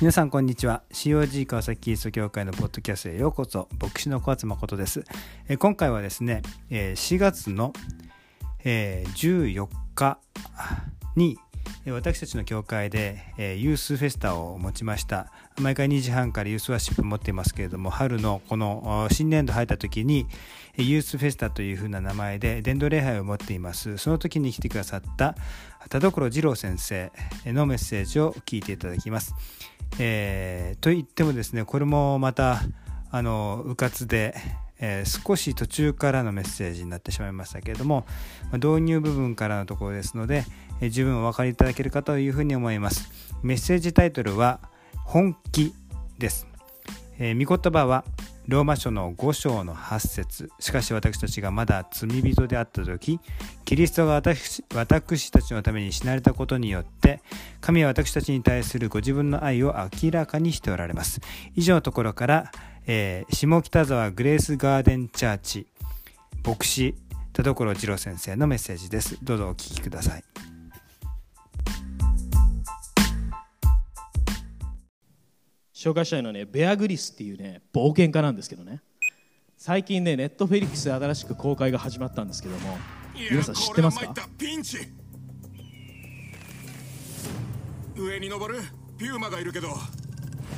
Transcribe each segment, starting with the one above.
皆さんこんにちは。COG 川崎キリスト教会のポッドキャストへようこそ。牧師の小松誠です。え今回はですね4月の14日に私たちの教会でユースフェスタを持ちました毎回2時半からユースワーシップ持っていますけれども春のこの新年度入った時にユースフェスタというふうな名前で伝道礼拝を持っていますその時に来てくださった田所二郎先生のメッセージを聞いていただきます、えー、と言ってもですねこれもまたあの迂闊でえー、少し途中からのメッセージになってしまいましたけれども、導入部分からのところですので、え、十分お分かりいただけるかというふうに思います。メッセージタイトルは本気です。えー、御言葉はローマ書の5章の8節。しかし私たちがまだ罪人であった時キリストが私私たちのために死なれたことによって神は私たちに対するご自分の愛を明らかにしておられます。以上のところからえー、下北沢グレースガーデンチャーチ牧師田所二郎先生のメッセージです。どうぞお聞きください。紹介したいのはねベアグリスっていうね冒険家なんですけどね。最近ねネットフェリックスで新しく公開が始まったんですけども皆さん知ってますか？上に登るピューマがいるけど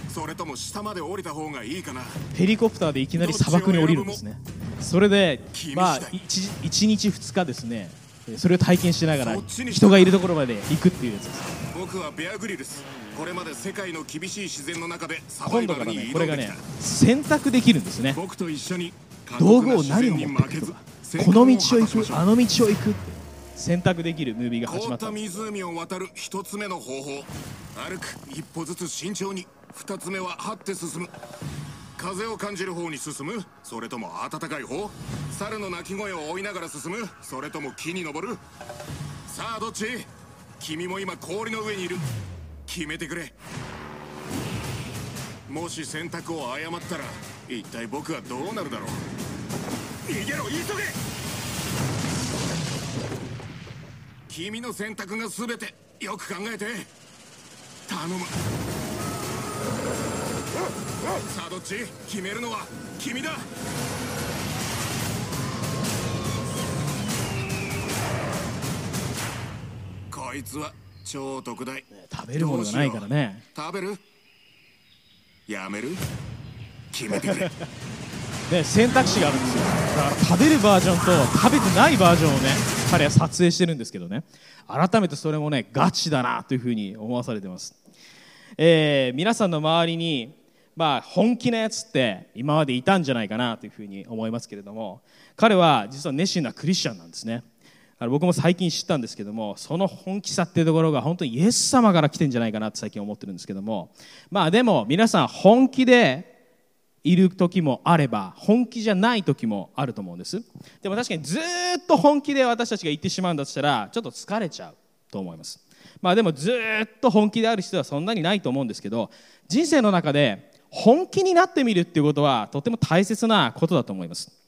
それとも下まで降りた方がいいかな。ヘリコプターでいきなり砂漠に降りるんですね。それでまあ 1, 1日2日ですねそれを体験しながら人がいるところまで行くっていうやつです。僕はベアグリルスこれまで世界の厳しい自然の中で今度からねこれがね選択できるんですね。僕と一緒に道具を何を持っていくとかこの道を行くあの道を行くって選択できるムービーが始まった。湖を渡る一つ目の方法。歩く一歩ずつ慎重に。二つ目は張って進む。風を感じる方に進む。それとも暖かい方。猿の鳴き声を追いながら進む。それとも木に登る。さあどっち？君も今氷の上にいる決めてくれ。もし選択を誤ったら一体僕はどうなるだろう。逃げろ急げ！君の選択が全てよく考えて。頼む。さあどっち？決めるのは君だ。こいつは超特大、ね、食べるものがないからね。食べる？やめる？決めてくれ。ね、選択肢があるんですよ。だから食べるバージョンと食べてないバージョンをね彼は撮影してるんですけどね。改めてそれもねガチだなというふうに思わされてます、えー、皆さんの周りにまあ、本気なやつって今までいたんじゃないかなというふうに思いますけれども彼は実は熱心なクリスチャンなんですね僕も最近知ったんですけどもその本気さっていうところが本当にイエス様から来てんじゃないかなって最近思ってるんですけどもまあでも皆さん本気でいる時もあれば本気じゃない時もあると思うんです。でも確かにずっと本気で私たちが言ってしまうんだとしたらちょっと疲れちゃうと思います。まあでもずっと本気である人はそんなにないと思うんですけど人生の中で本気になってみるっていうことはとても大切なことだと思います。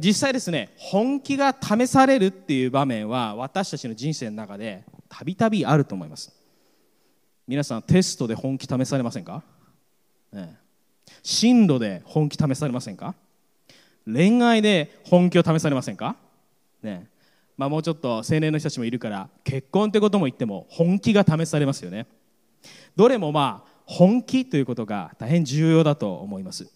実際ですね本気が試されるっていう場面は私たちの人生の中でたびたびあると思います。皆さんテストで本気試されませんか、ね、進路で本気試されませんか？恋愛で本気を試されませんか？ね。まあ、もうちょっと青年の人たちもいるから結婚ってことも言っても本気が試されますよね。どれもまあ本気ということが大変重要だと思います、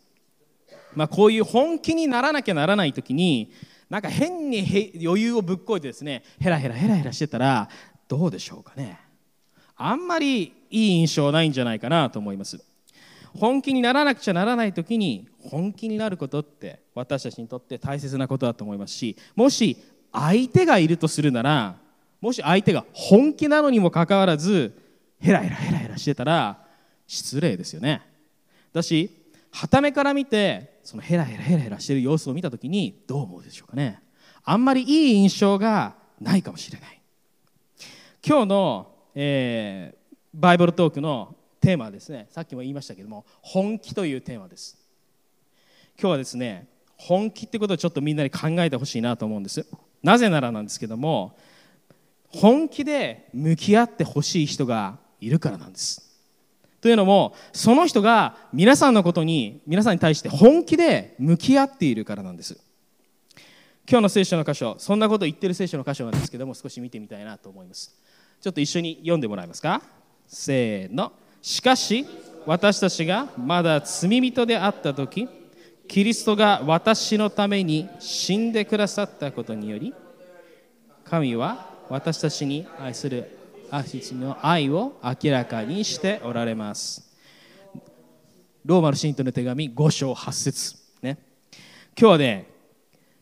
まあ、こういう本気にならなきゃならない時になんか変に余裕をぶっこいてですねヘラヘラヘラヘラしてたらどうでしょうかね。あんまりいい印象ないんじゃないかなと思います。本気にならなくちゃならない時に本気になることって私たちにとって大切なことだと思いますしもし相手がいるとするならもし相手が本気なのにもかかわらずヘラヘラヘラヘラしてたら失礼ですよね。だし傍目から見てそのヘラヘラヘラヘラしてる様子を見た時にどう思うでしょうかね。あんまりいい印象がないかもしれない。今日の、えー、バイブルトークのテーマはですねさっきも言いましたけども本気というテーマです。今日はですね本気ってことをちょっとみんなに考えてほしいなと思うんです。なぜならなんですけども本気で向き合ってほしい人がいるからなんです。というのもその人が皆さんのことに皆さんに対して本気で向き合っているからなんです。今日の聖書の箇所そんなこと言ってる聖書の箇所なんですけども少し見てみたいなと思います。ちょっと一緒に読んでもらえますか？せーの。しかし私たちがまだ罪人であった時キリストが私のために死んでくださったことにより神は私たちに愛する私の愛を明らかにしておられます。ローマの信徒の手紙5章8節。ね。今日はね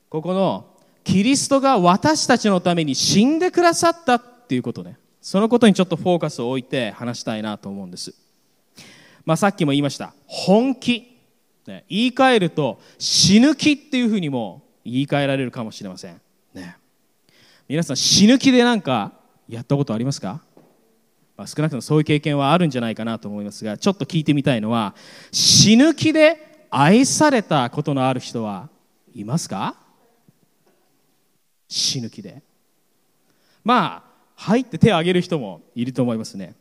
ここのキリストが私たちのために死んでくださったっていうことね。そのことにちょっとフォーカスを置いて話したいなと思うんです。まあ、さっきも言いました。本気、ね、言い換えると死ぬ気っていうふうにも言い換えられるかもしれません、ね、皆さん死ぬ気で何かやったことありますか、まあ、少なくともそういう経験はあるんじゃないかなと思いますがちょっと聞いてみたいのは死ぬ気で愛されたことのある人はいますか？死ぬ気で。まあ入って手を挙げる人もいると思いますね。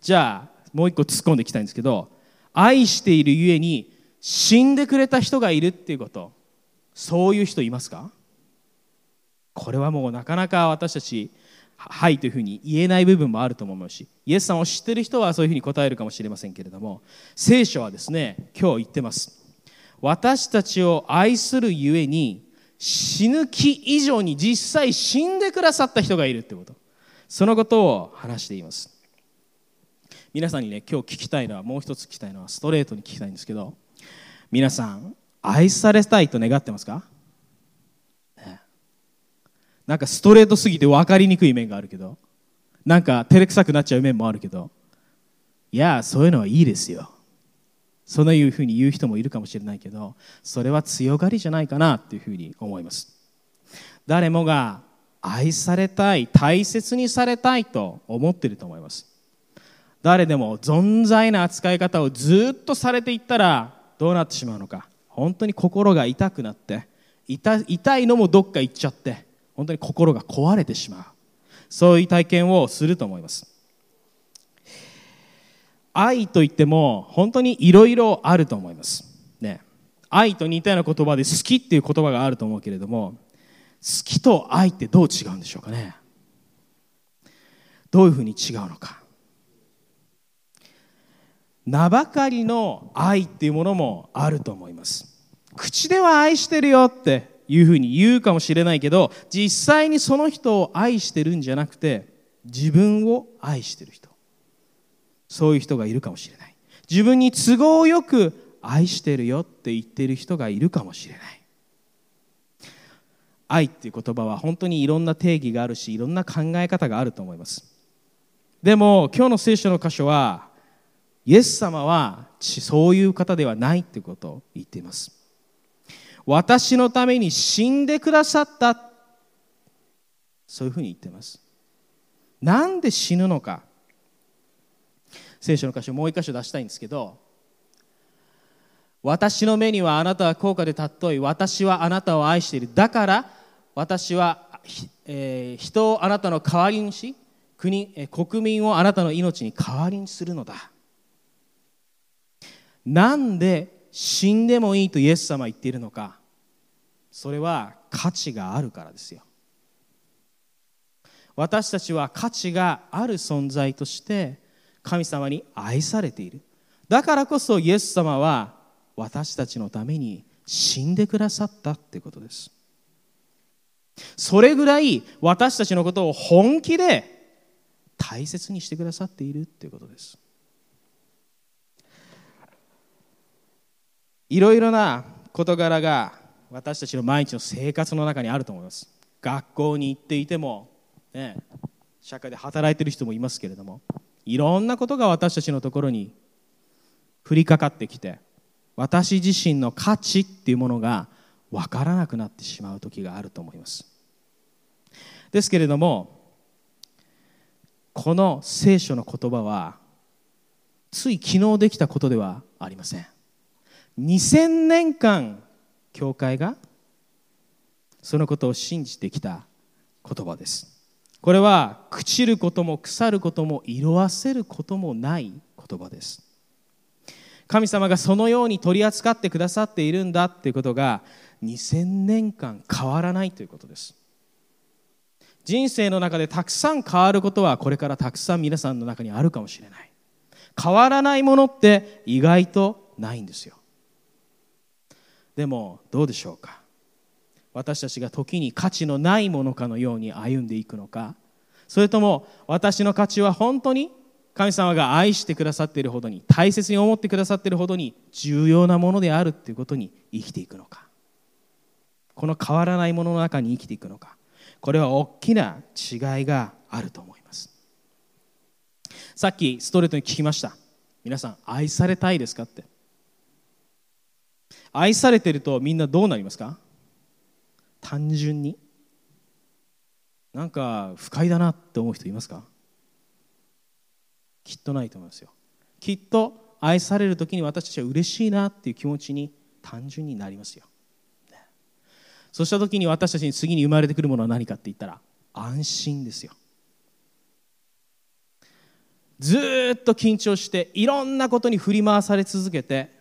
じゃあもう一個突っ込んでいきたいんですけど愛しているゆえに死んでくれた人がいるっていうことそういう人いますか？これはもうなかなか私たちはいというふうに言えない部分もあると思うしイエスさんを知ってる人はそういうふうに答えるかもしれませんけれども聖書はですね今日言ってます。私たちを愛するゆえに死ぬ気以上に実際死んでくださった人がいるってこと。そのことを話しています。皆さんにね今日聞きたいのはもう一つ聞きたいのはストレートに聞きたいんですけど皆さん愛されたいと願ってますか、なんかストレートすぎて分かりにくい面があるけどなんか照れくさくなっちゃう面もあるけどいやそういうのはいいですよ。そのいうふうに言う人もいるかもしれないけどそれは強がりじゃないかなっていうふうに思います。誰もが愛されたい大切にされたいと思ってると思います。誰でも存在な扱い方をずっとされていったらどうなってしまうのか。本当に心が痛くなって痛痛いのもどっか行っちゃって本当に心が壊れてしまう。そういう体験をすると思います。愛といっても本当にいろいろあると思います。ね。愛と似たような言葉で好きっていう言葉があると思うけれども好きと愛ってどう違うんでしょうかね。どういうふうに違うのか。名ばかりの愛っていうものもあると思います。口では愛してるよっていうふうに言うかもしれないけど実際にその人を愛してるんじゃなくて自分を愛してる人。そういう人がいるかもしれない。自分に都合よく愛してるよって言ってる人がいるかもしれない。愛っていう言葉は本当にいろんな定義があるしいろんな考え方があると思います。でも今日の聖書の箇所はイエス様はそういう方ではないってことを言っています。私のために死んでくださった。そういうふうに言ってます。なんで死ぬのか。聖書の箇所もう一箇所出したいんですけど私の目にはあなたは高価で尊い。私はあなたを愛している。だから私は、えー、人をあなたの代わりにし国国民をあなたの命に代わりにするのだ。なんで死んでもいいとイエス様は言っているのか。それは価値があるからですよ。私たちは価値がある存在として神様に愛されている。だからこそイエス様は私たちのために死んでくださったってことです。それぐらい私たちのことを本気で大切にしてくださっているっていうことです。いろいろな事柄が私たちの毎日の生活の中にあると思います。学校に行っていても、ね、社会で働いてる人もいますけれどもいろんなことが私たちのところに降りかかってきて私自身の価値っていうものが分からなくなってしまう時があると思います。ですけれどもこの聖書の言葉はつい昨日できたことではありません。2000年間教会がそのことを信じてきた言葉です。これは朽ちることも腐ることも色あせることもない言葉です。神様がそのように取り扱ってくださっているんだっていうことが2000年間変わらないということです。人生の中でたくさん変わることはこれからたくさん皆さんの中にあるかもしれない。変わらないものって意外とないんですよ。でもどうでしょうか？私たちが時に価値のないものかのように歩んでいくのか？それとも私の価値は本当に神様が愛してくださっているほどに大切に思ってくださっているほどに重要なものであるということに生きていくのか？この変わらないものの中に生きていくのか？これは大きな違いがあると思います。さっきストレートに聞きました。皆さん愛されたいですかって？愛されてるとみんなどうなりますか？単純に？なんか不快だなって思う人いますか？きっとないと思いますよ。きっと愛される時に私たちは嬉しいなっていう気持ちに単純になりますよ、そうした時に私たちに次に生まれてくるものは何かって言ったら安心ですよ。ずっと緊張していろんなことに振り回され続けて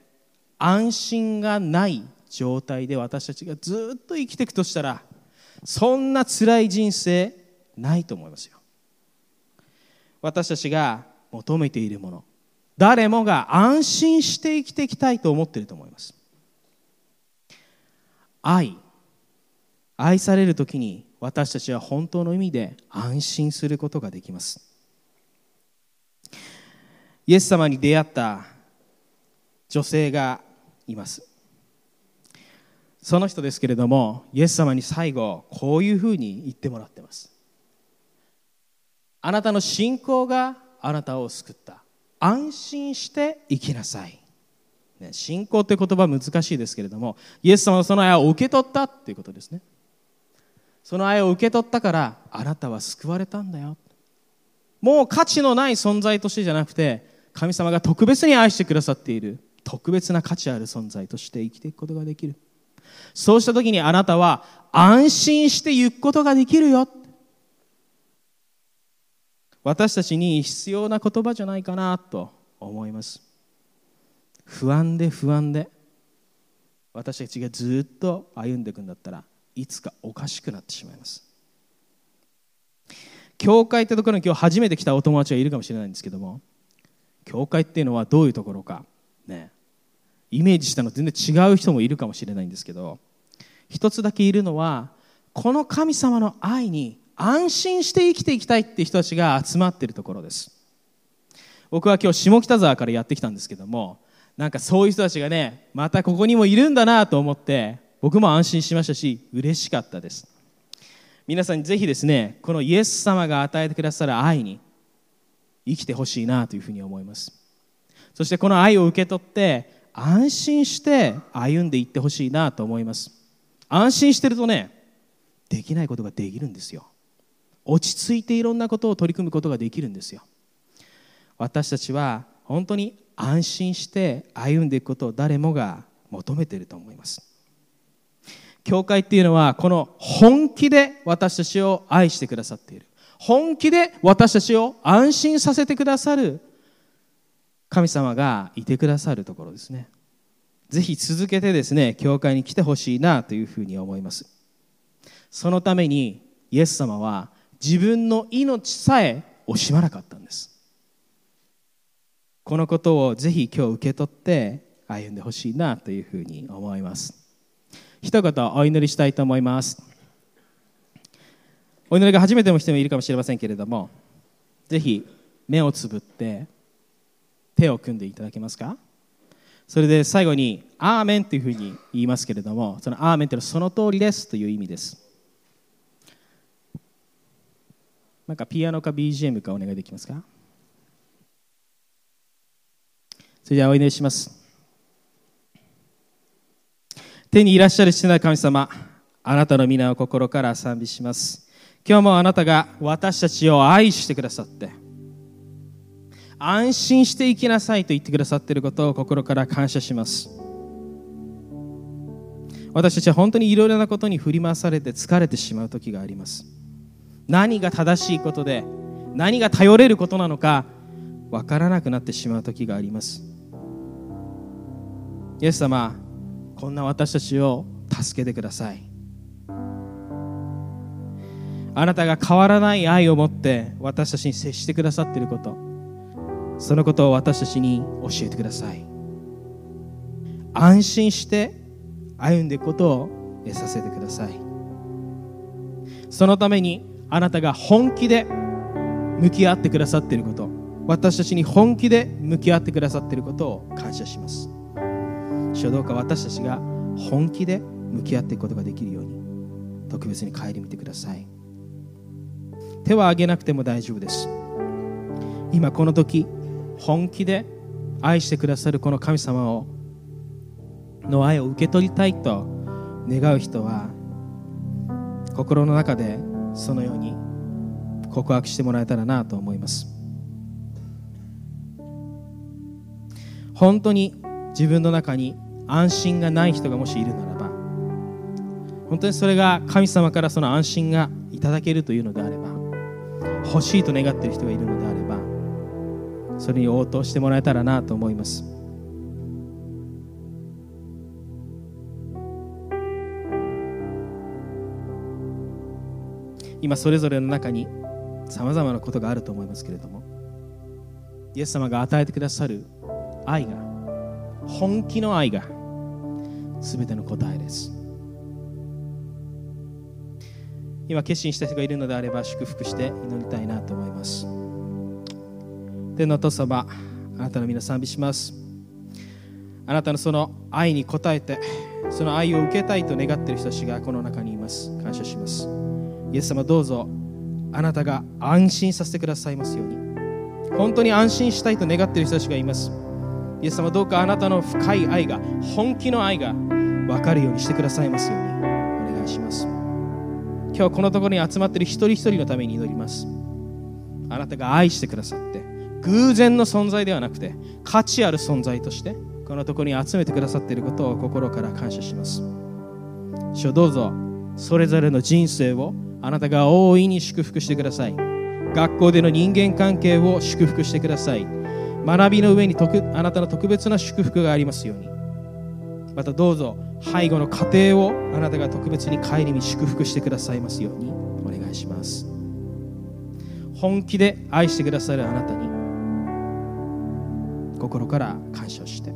安心がない状態で私たちがずっと生きていくとしたらそんな辛い人生ないと思いますよ。私たちが求めているもの誰もが安心して生きていきたいと思っていると思います。愛愛される時に私たちは本当の意味で安心することができます。イエス様に出会った女性がいます。その人ですけれどもイエス様に最後こういうふうに言ってもらってます。あなたの信仰があなたを救った。安心して生きなさい、ね、信仰って言葉難しいですけれどもイエス様はその愛を受け取ったっていうことですね。その愛を受け取ったからあなたは救われたんだよ。もう価値のない存在としてじゃなくて神様が特別に愛してくださっている。特別な価値ある存在として生きていくことができる。そうした時にあなたは安心して行くことができるよ。私たちに必要な言葉じゃないかなと思います。不安で不安で。私たちがずっと歩んでいくんだったらいつかおかしくなってしまいます。教会ってところに今日初めて来たお友達がいるかもしれないんですけども教会っていうのはどういうところか。ね。イメージしたの全然違う人もいるかもしれないんですけど一つだけいるのはこの神様の愛に安心して生きていきたいって人たちが集まっているところです。僕は今日下北沢からやってきたんですけどもなんかそういう人たちがねまたここにもいるんだなと思って僕も安心しましたし嬉しかったです。皆さんにぜひですねこのイエス様が与えてくださる愛に生きてほしいなというふうに思います。そしてこの愛を受け取って安心して歩んでいってほしいなと思います。安心してるとねできないことができるんですよ。落ち着いていろんなことを取り組むことができるんですよ。私たちは本当に安心して歩んでいくことを誰もが求めていると思います。教会っていうのはこの本気で私たちを愛してくださっている。本気で私たちを安心させてくださる神様がいてくださるところですね。ぜひ続けてですね教会に来てほしいなというふうに思います。そのためにイエス様は自分の命さえ惜しまなかったんです。このことをぜひ今日受け取って歩んでほしいなというふうに思います。一言お祈りしたいと思います。お祈りが初めての人もいるかもしれませんけれどもぜひ目をつぶって手を組んでいただけますか？それで最後に「アーメン」というふうに言いますけれどもその「アーメン」というのはその通りですという意味です。なんかピアノか BGM かお願いできますか？それではお祈りします。手にいらっしゃる父なる神様あなたの皆を心から賛美します。今日もあなたが私たちを愛してくださって安心して生きなさいと言ってくださっていることを心から感謝します。私たちは本当にいろいろなことに振り回されて疲れてしまう時があります。何が正しいことで何が頼れることなのか分からなくなってしまう時があります。イエス様こんな私たちを助けてください。あなたが変わらない愛を持って私たちに接してくださっていること。そのことを私たちに教えてください。安心して歩んでいくことをさせてください。そのためにあなたが本気で向き合ってくださっていること私たちに本気で向き合ってくださっていることを感謝します。主どうか私たちが本気で向き合っていくことができるように特別に帰り見てください。手は挙げなくても大丈夫です。今この時本気で愛してくださるこの神様をの愛を受け取りたいと願う人は心の中でそのように告白してもらえたらなと思います。本当に自分の中に安心がない人がもしいるならば本当にそれが神様からその安心がいただけるというのであれば欲しいと願っている人がいるのであればそれに応答してもらえたらなと思います。今それぞれの中にさまざまなことがあると思いますけれどもイエス様が与えてくださる愛が本気の愛が全ての答えです。今決心した人がいるのであれば祝福して祈りたいなと思います。天のお父様あなたの皆賛美します。あなたのその愛に応えてその愛を受けたいと願っている人たちがこの中にいます。感謝します。イエス様どうぞあなたが安心させてくださいますように。本当に安心したいと願っている人たちがいます。イエス様どうかあなたの深い愛が本気の愛が分かるようにしてくださいますように。お願いします。今日このところに集まっている一人一人のために祈ります。あなたが愛してくださって偶然の存在ではなくて価値ある存在としてこのところに集めてくださっていることを心から感謝します。主どうぞそれぞれの人生をあなたが大いに祝福してください。学校での人間関係を祝福してください。学びの上に特あなたの特別な祝福がありますように。またどうぞ背後の家庭をあなたが特別に帰りに祝福してくださいますようにお願いします。本気で愛してくださるあなたに心から感謝して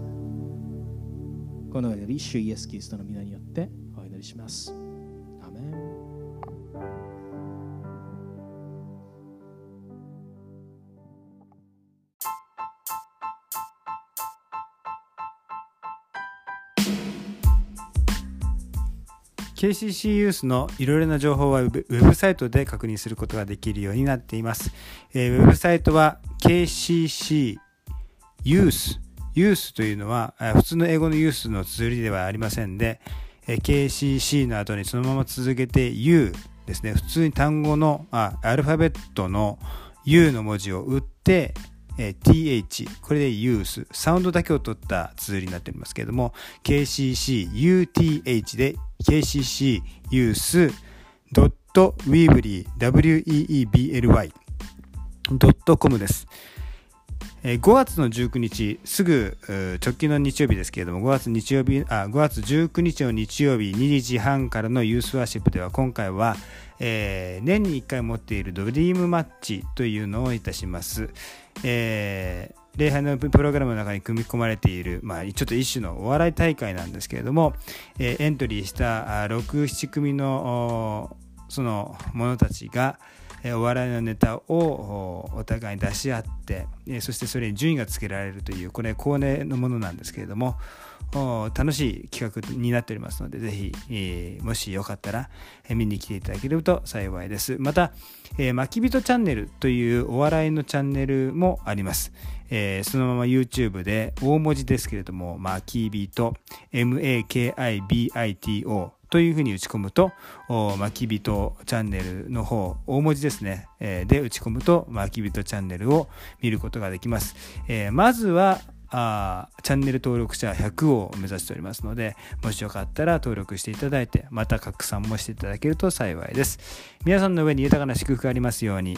このより主イエス・キリストの皆によってお祈りしますアメン KCC ユースのいろいろな情報はウェブサイトで確認することができるようになっています。えーウェブサイトは KCC ユース。ユースというのは、普通の英語のユースの綴りではありませんで、KCC の後にそのまま続けて U ですね。普通に単語の、あ、アルファベットの U の文字を打って、th これで use サウンドだけを取った綴りになっておりますけれども kccuth で KCCUse.weebly.com です。えー5月の19日、すぐ直近の日曜日ですけれども、5月日曜日、あ、5月19日の日曜日2時半からのユースワーシップでは、今回は、えー年に1回持っているドリームマッチというのをいたします。えー礼拝のプログラムの中に組み込まれている、まあ、ちょっと一種のお笑い大会なんですけれども、えーエントリーした6、7組のその者たちが、お笑いのネタをお互いに出し合って、そしてそれに順位がつけられるというこれ恒例のものなんですけれども楽しい企画になっておりますのでぜひ、えもしよかったら、見に来ていただけると幸いです。また、えー、巻き人チャンネルというお笑いのチャンネルもあります、えそのまま YouTube で大文字ですけれども巻き人 MAKIBITO というふうに打ち込むと、お巻き人チャンネルの方、大文字ですね、えーで打ち込むと、巻き人チャンネルを見ることができます。えーまずは、あチャンネル登録者100を目指しておりますので、もしよかったら登録していただいて、また拡散もしていただけると幸いです。皆さんの上に豊かな祝福がありますように。